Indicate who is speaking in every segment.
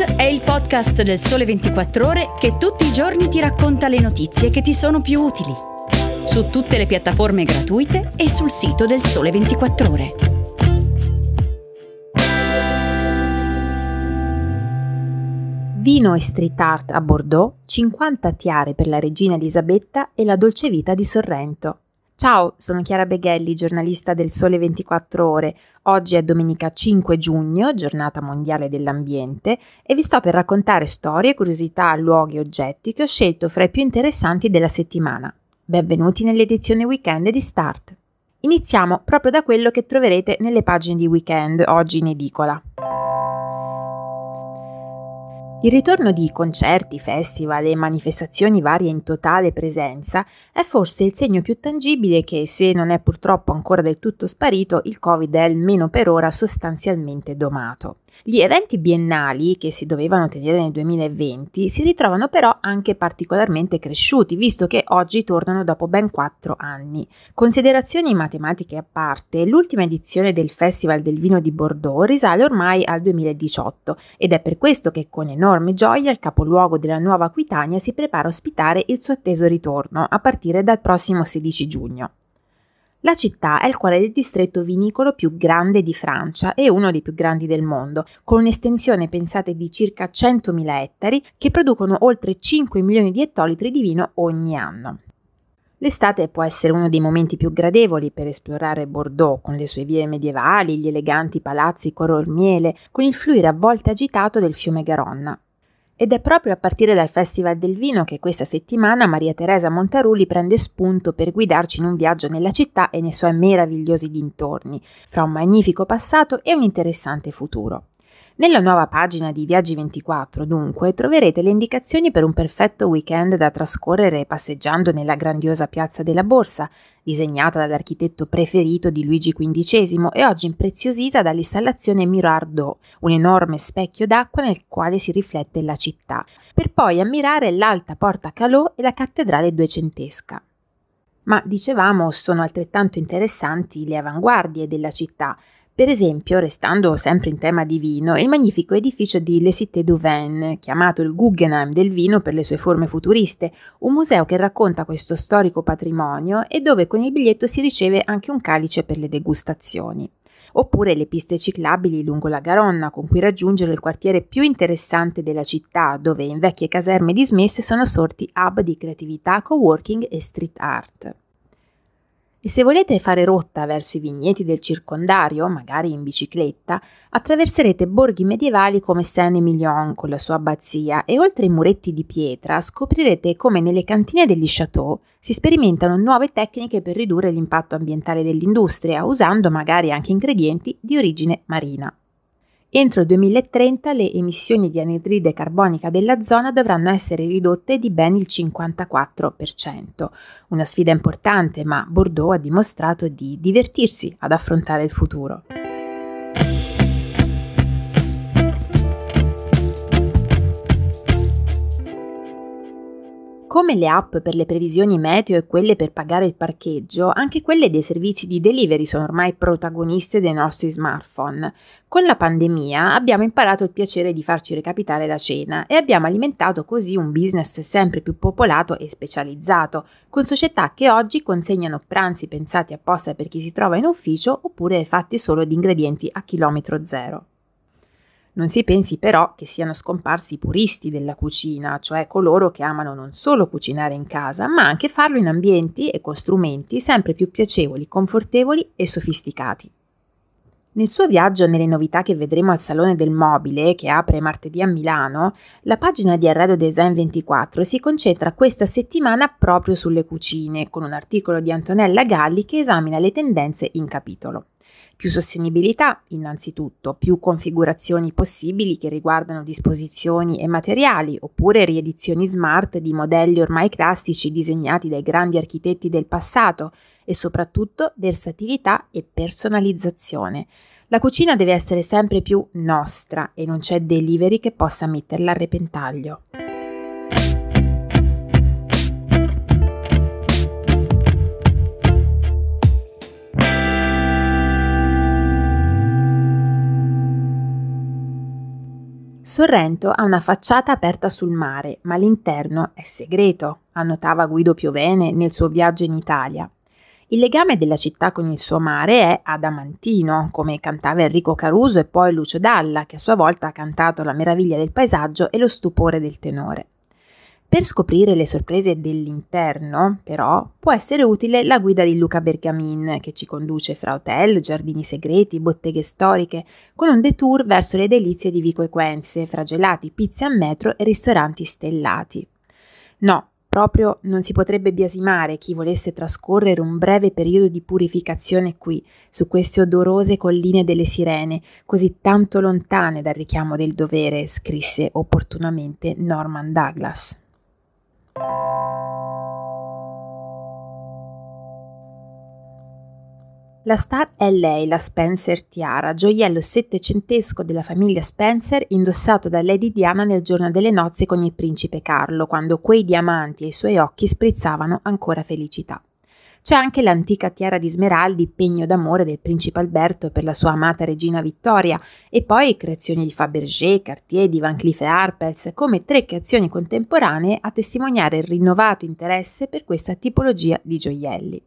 Speaker 1: È il podcast del Sole 24 Ore che tutti i giorni ti racconta le notizie che ti sono più utili. Su tutte le piattaforme gratuite e sul sito del Sole 24 Ore.
Speaker 2: Vino e street art a Bordeaux, 50 tiare per la regina Elisabetta e la dolce vita di Sorrento. Ciao, sono Chiara Beghelli, giornalista del Sole 24 Ore. Oggi è domenica 5 giugno, giornata mondiale dell'ambiente, e vi sto per raccontare storie, curiosità, luoghi e oggetti che ho scelto fra i più interessanti della settimana. Benvenuti nell'edizione weekend di Start. Iniziamo proprio da quello che troverete nelle pagine di weekend, oggi in edicola. Il ritorno di concerti, festival e manifestazioni varie in totale presenza è forse il segno più tangibile che, se non è purtroppo ancora del tutto sparito, il Covid è almeno per ora sostanzialmente domato. Gli eventi biennali che si dovevano tenere nel 2020 si ritrovano però anche particolarmente cresciuti, visto che oggi tornano dopo ben quattro anni. Considerazioni matematiche a parte, l'ultima edizione del Festival del Vino di Bordeaux risale ormai al 2018 ed è per questo che con enorme gioia il capoluogo della Nuova Aquitania si prepara a ospitare il suo atteso ritorno a partire dal prossimo 16 giugno. La città è il cuore del distretto vinicolo più grande di Francia e uno dei più grandi del mondo, con un'estensione pensate di circa 100.000 ettari che producono oltre 5 milioni di ettolitri di vino ogni anno. L'estate può essere uno dei momenti più gradevoli per esplorare Bordeaux, con le sue vie medievali, gli eleganti palazzi color miele, con il fluire a volte agitato del fiume Garonna. Ed è proprio a partire dal Festival del Vino che questa settimana Maria Teresa Montarulli prende spunto per guidarci in un viaggio nella città e nei suoi meravigliosi dintorni, fra un magnifico passato e un interessante futuro. Nella nuova pagina di Viaggi 24, dunque, troverete le indicazioni per un perfetto weekend da trascorrere passeggiando nella grandiosa piazza della Borsa, disegnata dall'architetto preferito di Luigi XV e oggi impreziosita dall'installazione Mirardot, un enorme specchio d'acqua nel quale si riflette la città, per poi ammirare l'alta porta Calò e la cattedrale duecentesca. Ma dicevamo sono altrettanto interessanti le avanguardie della città, per esempio, restando sempre in tema di vino, il magnifico edificio di Le Cité Vin, chiamato il Guggenheim del vino per le sue forme futuriste, un museo che racconta questo storico patrimonio e dove con il biglietto si riceve anche un calice per le degustazioni. Oppure le piste ciclabili lungo la Garonna, con cui raggiungere il quartiere più interessante della città, dove in vecchie caserme dismesse sono sorti hub di creatività, co-working e street art. E se volete fare rotta verso i vigneti del circondario, magari in bicicletta, attraverserete borghi medievali come Saint-Emilion con la sua abbazia e oltre i muretti di pietra scoprirete come nelle cantine degli chateau si sperimentano nuove tecniche per ridurre l'impatto ambientale dell'industria, usando magari anche ingredienti di origine marina. Entro il 2030 le emissioni di anidride carbonica della zona dovranno essere ridotte di ben il 54%. Una sfida importante, ma Bordeaux ha dimostrato di divertirsi ad affrontare il futuro. Come le app per le previsioni meteo e quelle per pagare il parcheggio, anche quelle dei servizi di delivery sono ormai protagoniste dei nostri smartphone. Con la pandemia abbiamo imparato il piacere di farci recapitare la cena e abbiamo alimentato così un business sempre più popolato e specializzato, con società che oggi consegnano pranzi pensati apposta per chi si trova in ufficio oppure fatti solo di ingredienti a chilometro zero. Non si pensi però che siano scomparsi i puristi della cucina, cioè coloro che amano non solo cucinare in casa, ma anche farlo in ambienti e con strumenti sempre più piacevoli, confortevoli e sofisticati. Nel suo viaggio nelle novità che vedremo al Salone del Mobile, che apre martedì a Milano, la pagina di Arredo Design 24 si concentra questa settimana proprio sulle cucine, con un articolo di Antonella Galli che esamina le tendenze in capitolo. Più sostenibilità, innanzitutto, più configurazioni possibili che riguardano disposizioni e materiali, oppure riedizioni smart di modelli ormai classici disegnati dai grandi architetti del passato e soprattutto versatilità e personalizzazione. La cucina deve essere sempre più nostra e non c'è delivery che possa metterla a repentaglio. Sorrento ha una facciata aperta sul mare, ma l'interno è segreto, annotava Guido Piovene nel suo viaggio in Italia. Il legame della città con il suo mare è adamantino, come cantava Enrico Caruso e poi Lucio Dalla, che a sua volta ha cantato la meraviglia del paesaggio e lo stupore del tenore. Per scoprire le sorprese dell'interno, però, può essere utile la guida di Luca Bergamin, che ci conduce fra hotel, giardini segreti, botteghe storiche, con un detour verso le delizie di Vico Equense, fra gelati, pizze a metro e ristoranti stellati. No, proprio non si potrebbe biasimare chi volesse trascorrere un breve periodo di purificazione qui, su queste odorose colline delle sirene, così tanto lontane dal richiamo del dovere, scrisse opportunamente Norman Douglas. La star è lei, la Spencer Tiara, gioiello settecentesco della famiglia Spencer indossato da Lady Diana nel giorno delle nozze con il principe Carlo, quando quei diamanti ai suoi occhi sprizzavano ancora felicità. C'è anche l'antica tiara di smeraldi, pegno d'amore del principe Alberto per la sua amata regina Vittoria, e poi creazioni di Fabergé, Cartier, di Van Cleef Arpels, come tre creazioni contemporanee a testimoniare il rinnovato interesse per questa tipologia di gioielli.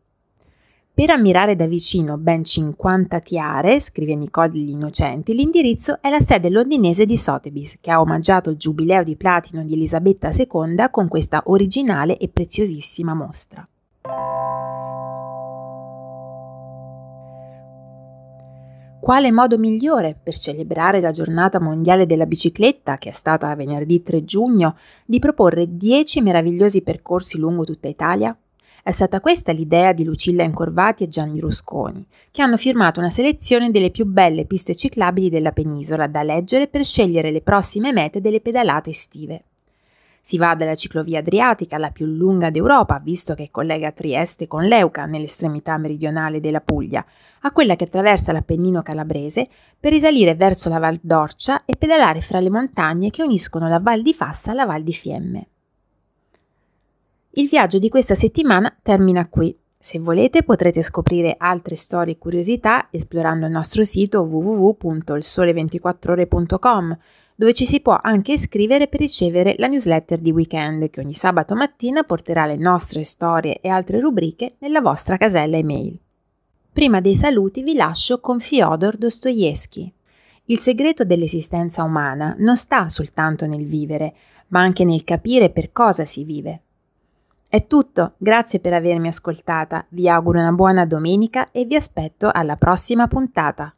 Speaker 2: Per ammirare da vicino ben 50 tiare, scrive Nicole degli Innocenti, l'indirizzo è la sede londinese di Sotheby's, che ha omaggiato il giubileo di platino di Elisabetta II con questa originale e preziosissima mostra. Quale modo migliore per celebrare la giornata mondiale della bicicletta, che è stata venerdì 3 giugno, di proporre 10 meravigliosi percorsi lungo tutta Italia? È stata questa l'idea di Lucilla Incorvati e Gianni Rusconi, che hanno firmato una selezione delle più belle piste ciclabili della penisola da leggere per scegliere le prossime mete delle pedalate estive. Si va dalla ciclovia adriatica, la più lunga d'Europa, visto che collega Trieste con Leuca, nell'estremità meridionale della Puglia, a quella che attraversa l'Appennino calabrese per risalire verso la Val d'Orcia e pedalare fra le montagne che uniscono la Val di Fassa alla Val di Fiemme. Il viaggio di questa settimana termina qui. Se volete potrete scoprire altre storie e curiosità esplorando il nostro sito www.ilsole24ore.com dove ci si può anche iscrivere per ricevere la newsletter di weekend che ogni sabato mattina porterà le nostre storie e altre rubriche nella vostra casella email. Prima dei saluti vi lascio con Fyodor Dostoevsky. Il segreto dell'esistenza umana non sta soltanto nel vivere, ma anche nel capire per cosa si vive. È tutto, grazie per avermi ascoltata, vi auguro una buona domenica e vi aspetto alla prossima puntata.